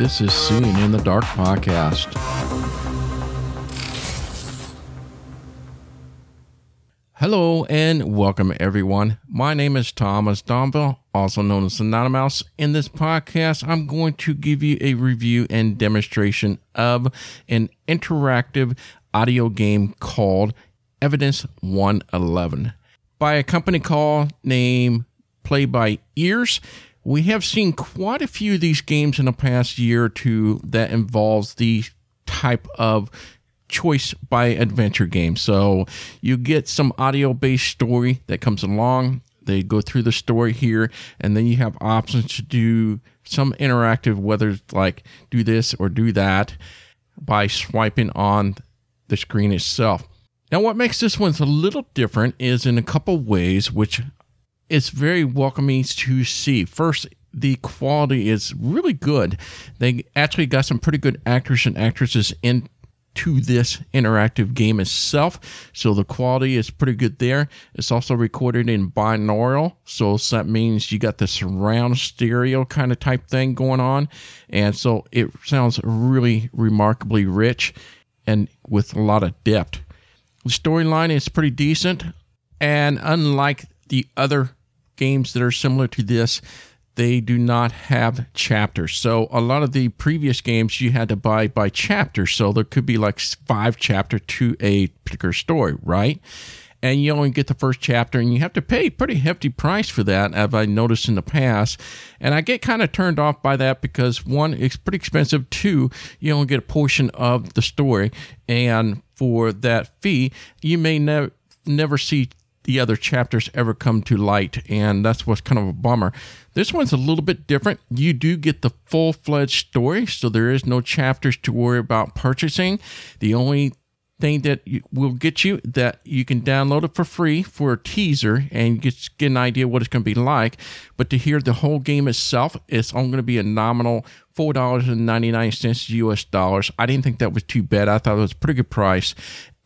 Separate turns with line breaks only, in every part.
This is Seeing in the Dark podcast. Hello and welcome, everyone. My name is Thomas Domville, also known as the AnonyMouse. In this podcast, I'm going to give you a review and demonstration of an interactive audio game called Evidence 111 by a company called named Play by Ears. We have seen quite a few of these games in the past year or two that involves the type of choice by adventure game. So you get some audio based story that comes along. They go through the story here, and then you have options to do some interactive, whether it's like do this or do that by swiping on the screen itself. Now, what makes this one a little different is in a couple ways, which is very welcoming to see. First, the quality is really good. They actually got some pretty good actors and actresses in to this interactive game itself. So the quality is pretty good there. It's also recorded in binaural. So that means you got the surround stereo kind of type thing going on. And so it sounds really remarkably rich and with a lot of depth. The storyline is pretty decent. And unlike the other games that are similar to this, they do not have chapters. So a lot of the previous games you had to buy by chapter. So there could be like five chapter to a particular story, right? And you only get the first chapter, and you have to pay a pretty hefty price for that, as I noticed in the past. And I get kind of turned off by that because one, it's pretty expensive. Two, you only get a portion of the story, and for that fee, you may never never see the other chapters ever come to light, and that's what's kind of a bummer. This one's a little bit different. You do get the full fledged story, so there is no chapters to worry about purchasing. The only thing that will get you that you can download it for free for a teaser and get, get an idea what it's going to be like. But to hear the whole game itself, it's only going to be a nominal four dollars and ninety nine cents U.S. dollars. I didn't think that was too bad. I thought it was a pretty good price,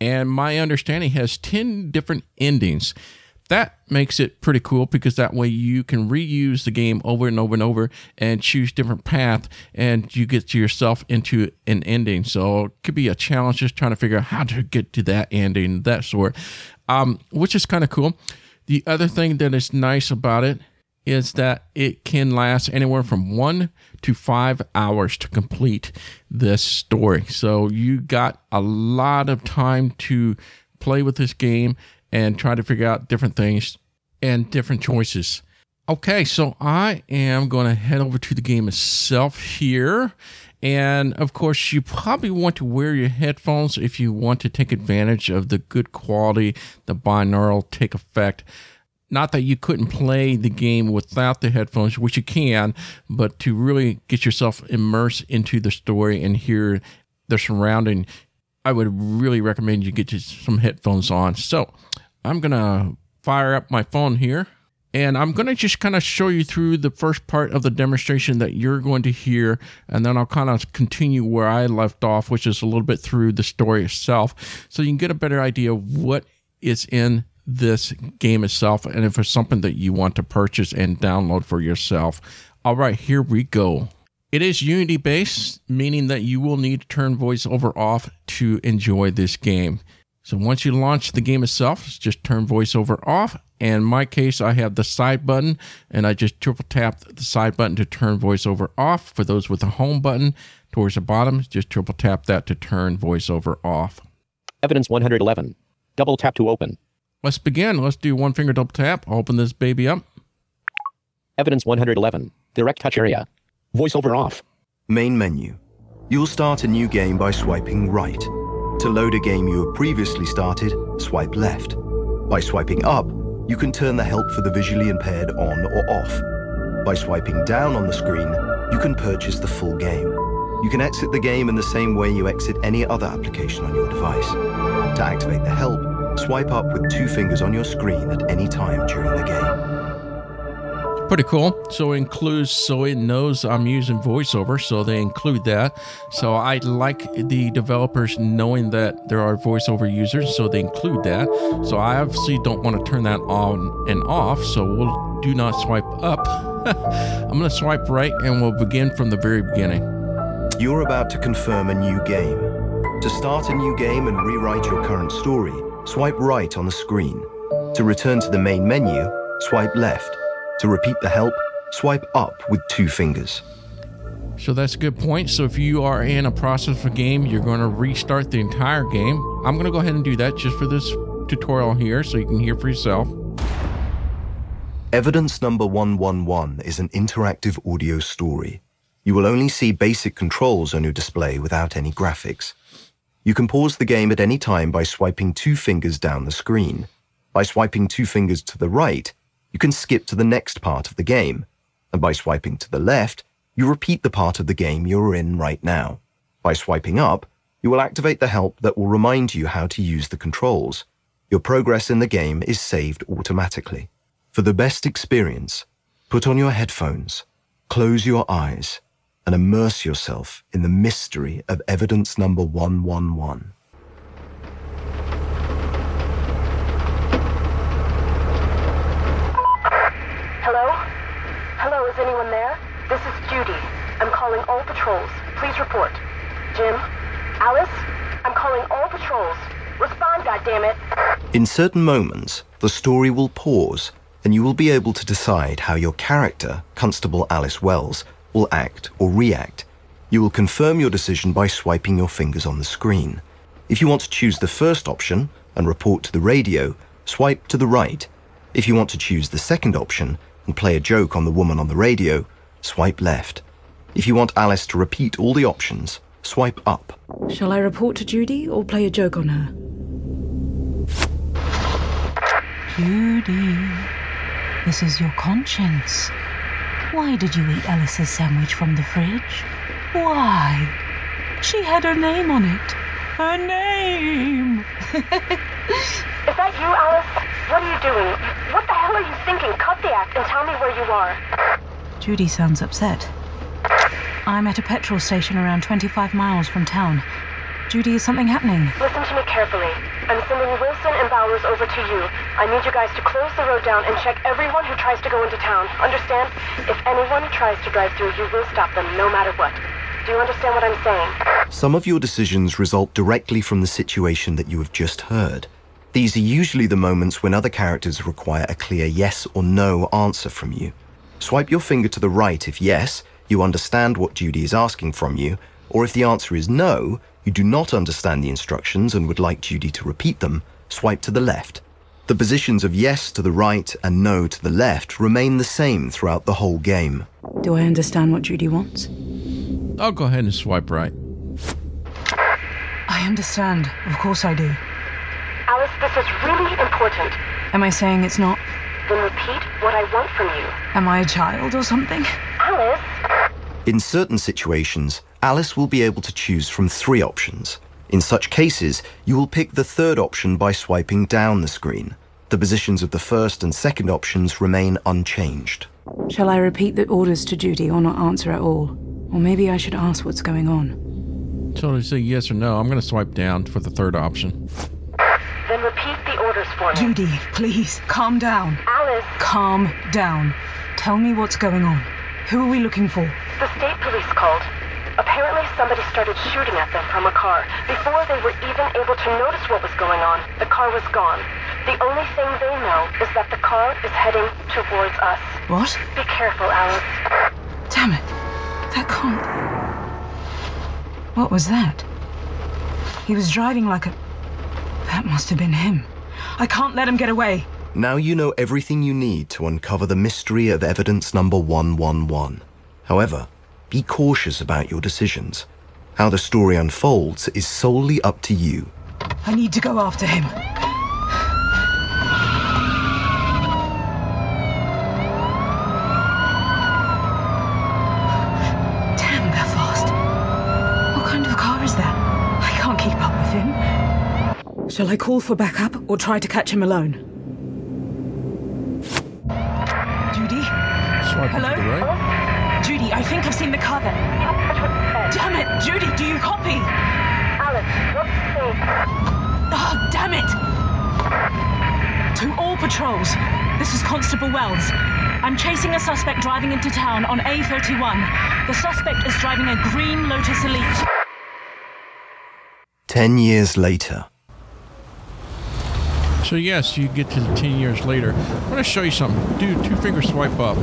and my understanding has 10 different endings. That makes it pretty cool because that way you can reuse the game over and over and over and choose different path and you get yourself into an ending. So it could be a challenge just trying to figure out how to get to that ending, that sort, um, which is kind of cool. The other thing that is nice about it is that it can last anywhere from one to five hours to complete this story. So you got a lot of time to play with this game and try to figure out different things and different choices. Okay, so I am going to head over to the game itself here. And of course, you probably want to wear your headphones if you want to take advantage of the good quality, the binaural take effect not that you couldn't play the game without the headphones, which you can, but to really get yourself immersed into the story and hear the surrounding, I would really recommend you get some headphones on. So I'm going to fire up my phone here. And I'm going to just kind of show you through the first part of the demonstration that you're going to hear. And then I'll kind of continue where I left off, which is a little bit through the story itself. So you can get a better idea of what is in this game itself and if it's something that you want to purchase and download for yourself. All right, here we go. It is Unity based, meaning that you will need to turn voiceover off to enjoy this game. So once you launch the game itself, just turn voiceover off. In my case, I have the side button and I just triple tap the side button to turn voiceover off. For those with the home button towards the bottom, just triple tap that to turn voiceover off.
Evidence 111. Double tap to open.
Let's begin. Let's do one finger double tap. I'll Open this baby up.
Evidence 111. Direct touch area. Voiceover off.
Main menu. You'll start a new game by swiping right. To load a game you have previously started, swipe left. By swiping up, you can turn the help for the visually impaired on or off. By swiping down on the screen, you can purchase the full game. You can exit the game in the same way you exit any other application on your device. To activate the help, Swipe up with two fingers on your screen at any time during the game.
Pretty cool. So it includes, so it knows I'm using voiceover, so they include that. So I like the developers knowing that there are voiceover users, so they include that. So I obviously don't want to turn that on and off, so we'll do not swipe up. I'm going to swipe right and we'll begin from the very beginning.
You're about to confirm a new game. To start a new game and rewrite your current story, swipe right on the screen. To return to the main menu, swipe left. To repeat the help, swipe up with two fingers.
So that's a good point. So if you are in a process of a game, you're going to restart the entire game. I'm going to go ahead and do that just for this tutorial here so you can hear for yourself.
Evidence number 111 is an interactive audio story. You will only see basic controls on your display without any graphics. You can pause the game at any time by swiping two fingers down the screen. By swiping two fingers to the right, you can skip to the next part of the game. And by swiping to the left, you repeat the part of the game you're in right now. By swiping up, you will activate the help that will remind you how to use the controls. Your progress in the game is saved automatically. For the best experience, put on your headphones, close your eyes, and immerse yourself in the mystery of evidence number 111.
Hello? Hello, is anyone there? This is Judy. I'm calling all patrols. Please report. Jim? Alice? I'm calling all patrols. Respond, goddammit.
In certain moments, the story will pause, and you will be able to decide how your character, Constable Alice Wells, will act or react. You will confirm your decision by swiping your fingers on the screen. If you want to choose the first option and report to the radio, swipe to the right. If you want to choose the second option and play a joke on the woman on the radio, swipe left. If you want Alice to repeat all the options, swipe up.
Shall I report to Judy or play a joke on her?
Judy, this is your conscience. Why did you eat Alice's sandwich from the fridge? Why? She had her name on it. Her name!
Is that you, Alice? What are you doing? What the hell are you thinking? Cut the act and tell me where you are.
Judy sounds upset. I'm at a petrol station around 25 miles from town. Judy, is something happening?
Listen to me carefully. I'm sending Wilson and Bowers over to you. I need you guys to close the road down and check everyone who tries to go into town. Understand? If anyone tries to drive through, you will stop them no matter what. Do you understand what I'm saying?
Some of your decisions result directly from the situation that you have just heard. These are usually the moments when other characters require a clear yes or no answer from you. Swipe your finger to the right if yes, you understand what Judy is asking from you, or if the answer is no, you do not understand the instructions and would like Judy to repeat them, swipe to the left. The positions of yes to the right and no to the left remain the same throughout the whole game.
Do I understand what Judy wants?
I'll go ahead and swipe right.
I understand. Of course I do.
Alice, this is really important.
Am I saying it's not?
Then repeat what I want from you.
Am I a child or something?
Alice?
In certain situations, Alice will be able to choose from three options. In such cases, you will pick the third option by swiping down the screen. The positions of the first and second options remain unchanged.
Shall I repeat the orders to Judy or not answer at all? Or maybe I should ask what's going on.
So to say yes or no, I'm going to swipe down for the third option.
Then repeat the orders for me.
Judy, please, calm down.
Alice,
Calm down. Tell me what's going on. Who are we looking for?
the state police called. Apparently, somebody started shooting at them from a car. Before they were even able to notice what was going on, the car was gone. The only thing they know is that the car is heading towards us.
What?
Be careful, Alice.
Damn it. That can't. What was that? He was driving like a. That must have been him. I can't let him get away.
Now you know everything you need to uncover the mystery of evidence number 111. However, be cautious about your decisions. How the story unfolds is solely up to you.
I need to go after him. Damn, they're fast. What kind of car is that? I can't keep up with him.
Shall I call for backup or try to catch him alone?
Swipe
Hello?
to the right.
Judy, I think I've seen the car there.
That's what it said.
Damn it! Judy, do you copy?
Alice, what's the thing?
Oh, ah, damn it! To all patrols, this is Constable Wells. I'm chasing a suspect driving into town on A31. The suspect is driving a green Lotus Elite.
Ten years later.
So yes, you get to the 10 years later. I want to show you something. Do two finger swipe up.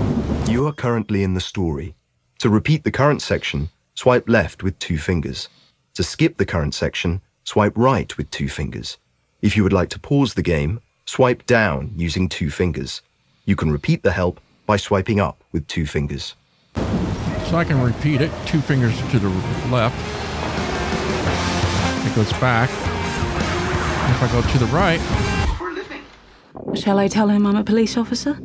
You are currently in the story. To repeat the current section, swipe left with two fingers. To skip the current section, swipe right with two fingers. If you would like to pause the game, swipe down using two fingers. You can repeat the help by swiping up with two fingers.
So I can repeat it. Two fingers to the left. It goes back. If I go to the right,
Shall I tell him I'm a police officer?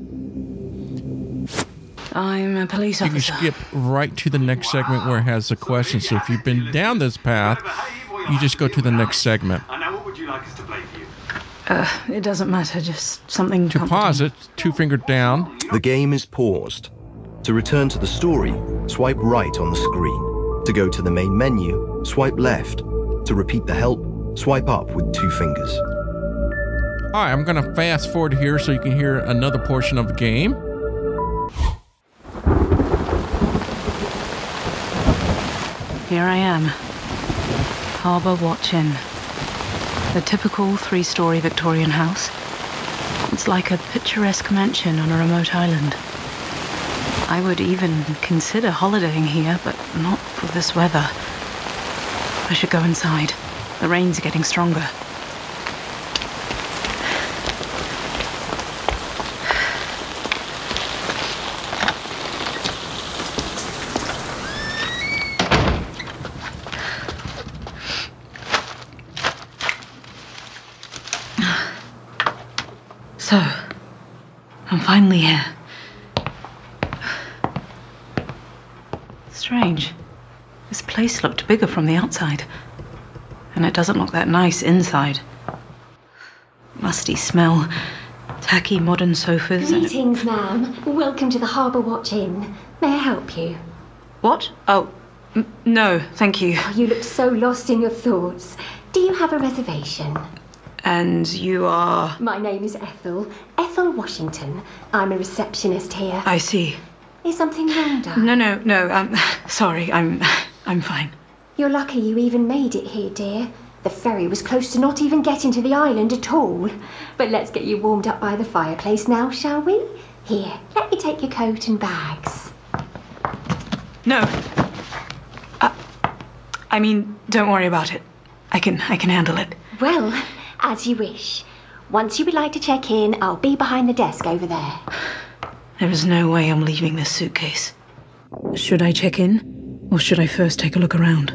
I'm a police officer.
you can
officer.
skip right to the next segment where it has the question. So if you've been down this path, you just go to the next segment.
And now, what would you like us to play for you?
Uh, it doesn't matter, just something
To pause it, two finger down.
The game is paused. To return to the story, swipe right on the screen. To go to the main menu, swipe left. To repeat the help, swipe up with two fingers.
All right, I'm going to fast forward here so you can hear another portion of the game.
Here I am. Harbour Watch Inn. The typical three story Victorian house. It's like a picturesque mansion on a remote island. I would even consider holidaying here, but not for this weather. I should go inside. The rain's getting stronger. So, I'm finally here. Strange. This place looked bigger from the outside. And it doesn't look that nice inside. Musty smell, tacky modern sofas. and-
Greetings, ma'am. Welcome to the Harbour Watch Inn. May I help you?
What? Oh, n- no, thank you.
Oh, you look so lost in your thoughts. Do you have a reservation?
And you are.
My name is Ethel. Ethel Washington. I'm a receptionist here.
I see.
Is something wrong, darling?
No, no, no. Um, sorry. I'm, I'm fine.
You're lucky you even made it here, dear. The ferry was close to not even getting to the island at all. But let's get you warmed up by the fireplace now, shall we? Here, let me take your coat and bags.
No. Uh, I mean, don't worry about it. I can, I can handle it.
Well, as you wish. Once you would like to check in, I'll be behind the desk over there.
There is no way I'm leaving this suitcase. Should I check in, or should I first take a look around?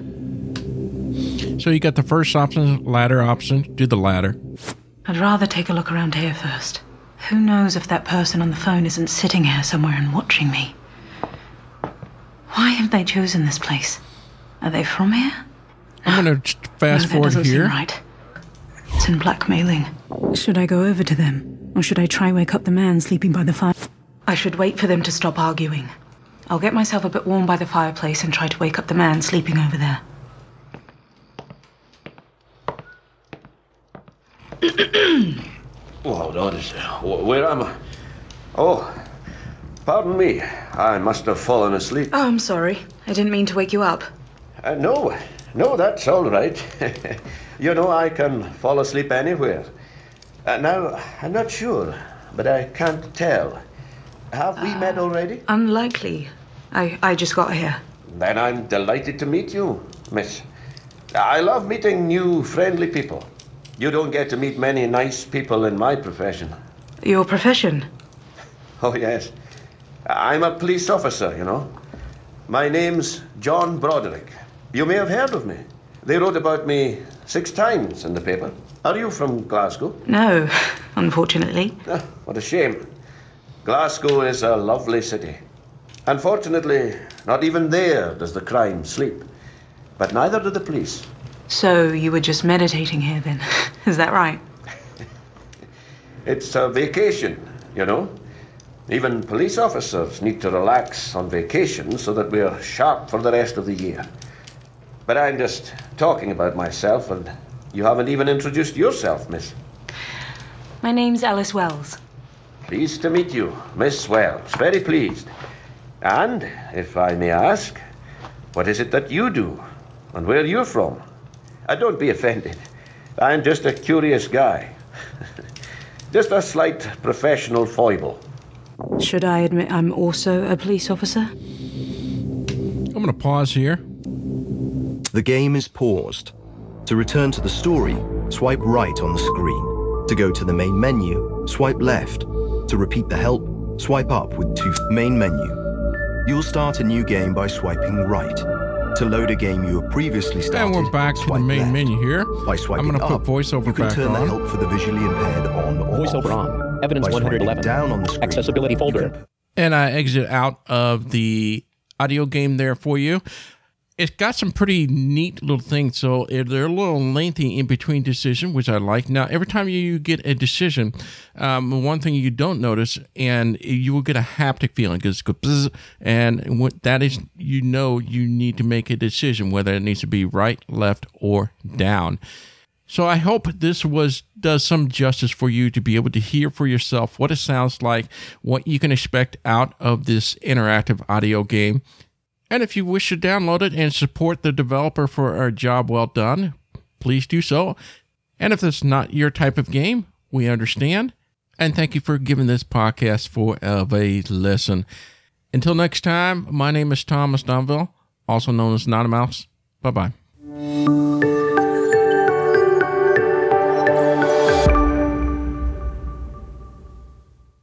So you got the first option, ladder option. Do the ladder.
I'd rather take a look around here first. Who knows if that person on the phone isn't sitting here somewhere and watching me? Why have they chosen this place? Are they from here?
I'm going ah, to
No,
fast
that
forward
doesn't seem
here.
right. It's in blackmailing.
Should I go over to them? Or should I try wake up the man sleeping by the fire?
I should wait for them to stop arguing. I'll get myself a bit warm by the fireplace and try to wake up the man sleeping over there.
Oh, hold on. Where am I? Oh, pardon me. I must have fallen asleep.
Oh, I'm sorry. I didn't mean to wake you up.
Uh, no, no, that's all right. you know, I can fall asleep anywhere. Uh, now, I'm not sure, but I can't tell. Have we met already?
Unlikely. I, I just got here.
Then I'm delighted to meet you, miss. I love meeting new, friendly people. You don't get to meet many nice people in my profession.
Your profession?
Oh, yes. I'm a police officer, you know. My name's John Broderick. You may have heard of me. They wrote about me six times in the paper. Are you from Glasgow?
No, unfortunately.
Ah, what a shame. Glasgow is a lovely city. Unfortunately, not even there does the crime sleep. But neither do the police.
So you were just meditating here then? Is that right?
It's a vacation, you know. Even police officers need to relax on vacation so that we're sharp for the rest of the year. But I'm just talking about myself, and you haven't even introduced yourself, miss.
My name's Alice Wells.
Pleased to meet you, Miss Wells. Very pleased. And, if I may ask, what is it that you do? And where are you're from? Uh, don't be offended. I'm just a curious guy. just a slight professional foible.
Should I admit I'm also a police officer?
I'm going to pause here.
The game is paused. To return to the story, swipe right on the screen. To go to the main menu, swipe left. To repeat the help, swipe up with two main menu. You'll start a new game by swiping right. To load a game you have previously started,
And we're back to the main
left.
menu here.
By swiping
I'm going to put
up,
voiceover
you can
back
turn the help for the visually impaired on or
Voiceover
off.
on. Evidence
By
111.
down on the screen,
Accessibility folder.
can
and I exit out of the audio game there for you. It's got some pretty neat little things, so they're a little lengthy in between decision, which I like. Now, every time you get a decision, um, one thing you don't notice, and you will get a haptic feeling because goes and what that is, you know, you need to make a decision whether it needs to be right, left, or down. So I hope this was does some justice for you to be able to hear for yourself what it sounds like, what you can expect out of this interactive audio game. And if you wish to download it and support the developer for a job well done, please do so. And if it's not your type of game, we understand. And thank you for giving this podcast for of a listen. Until next time, my name is Thomas Domville, also known as AnonyMouse. Bye bye.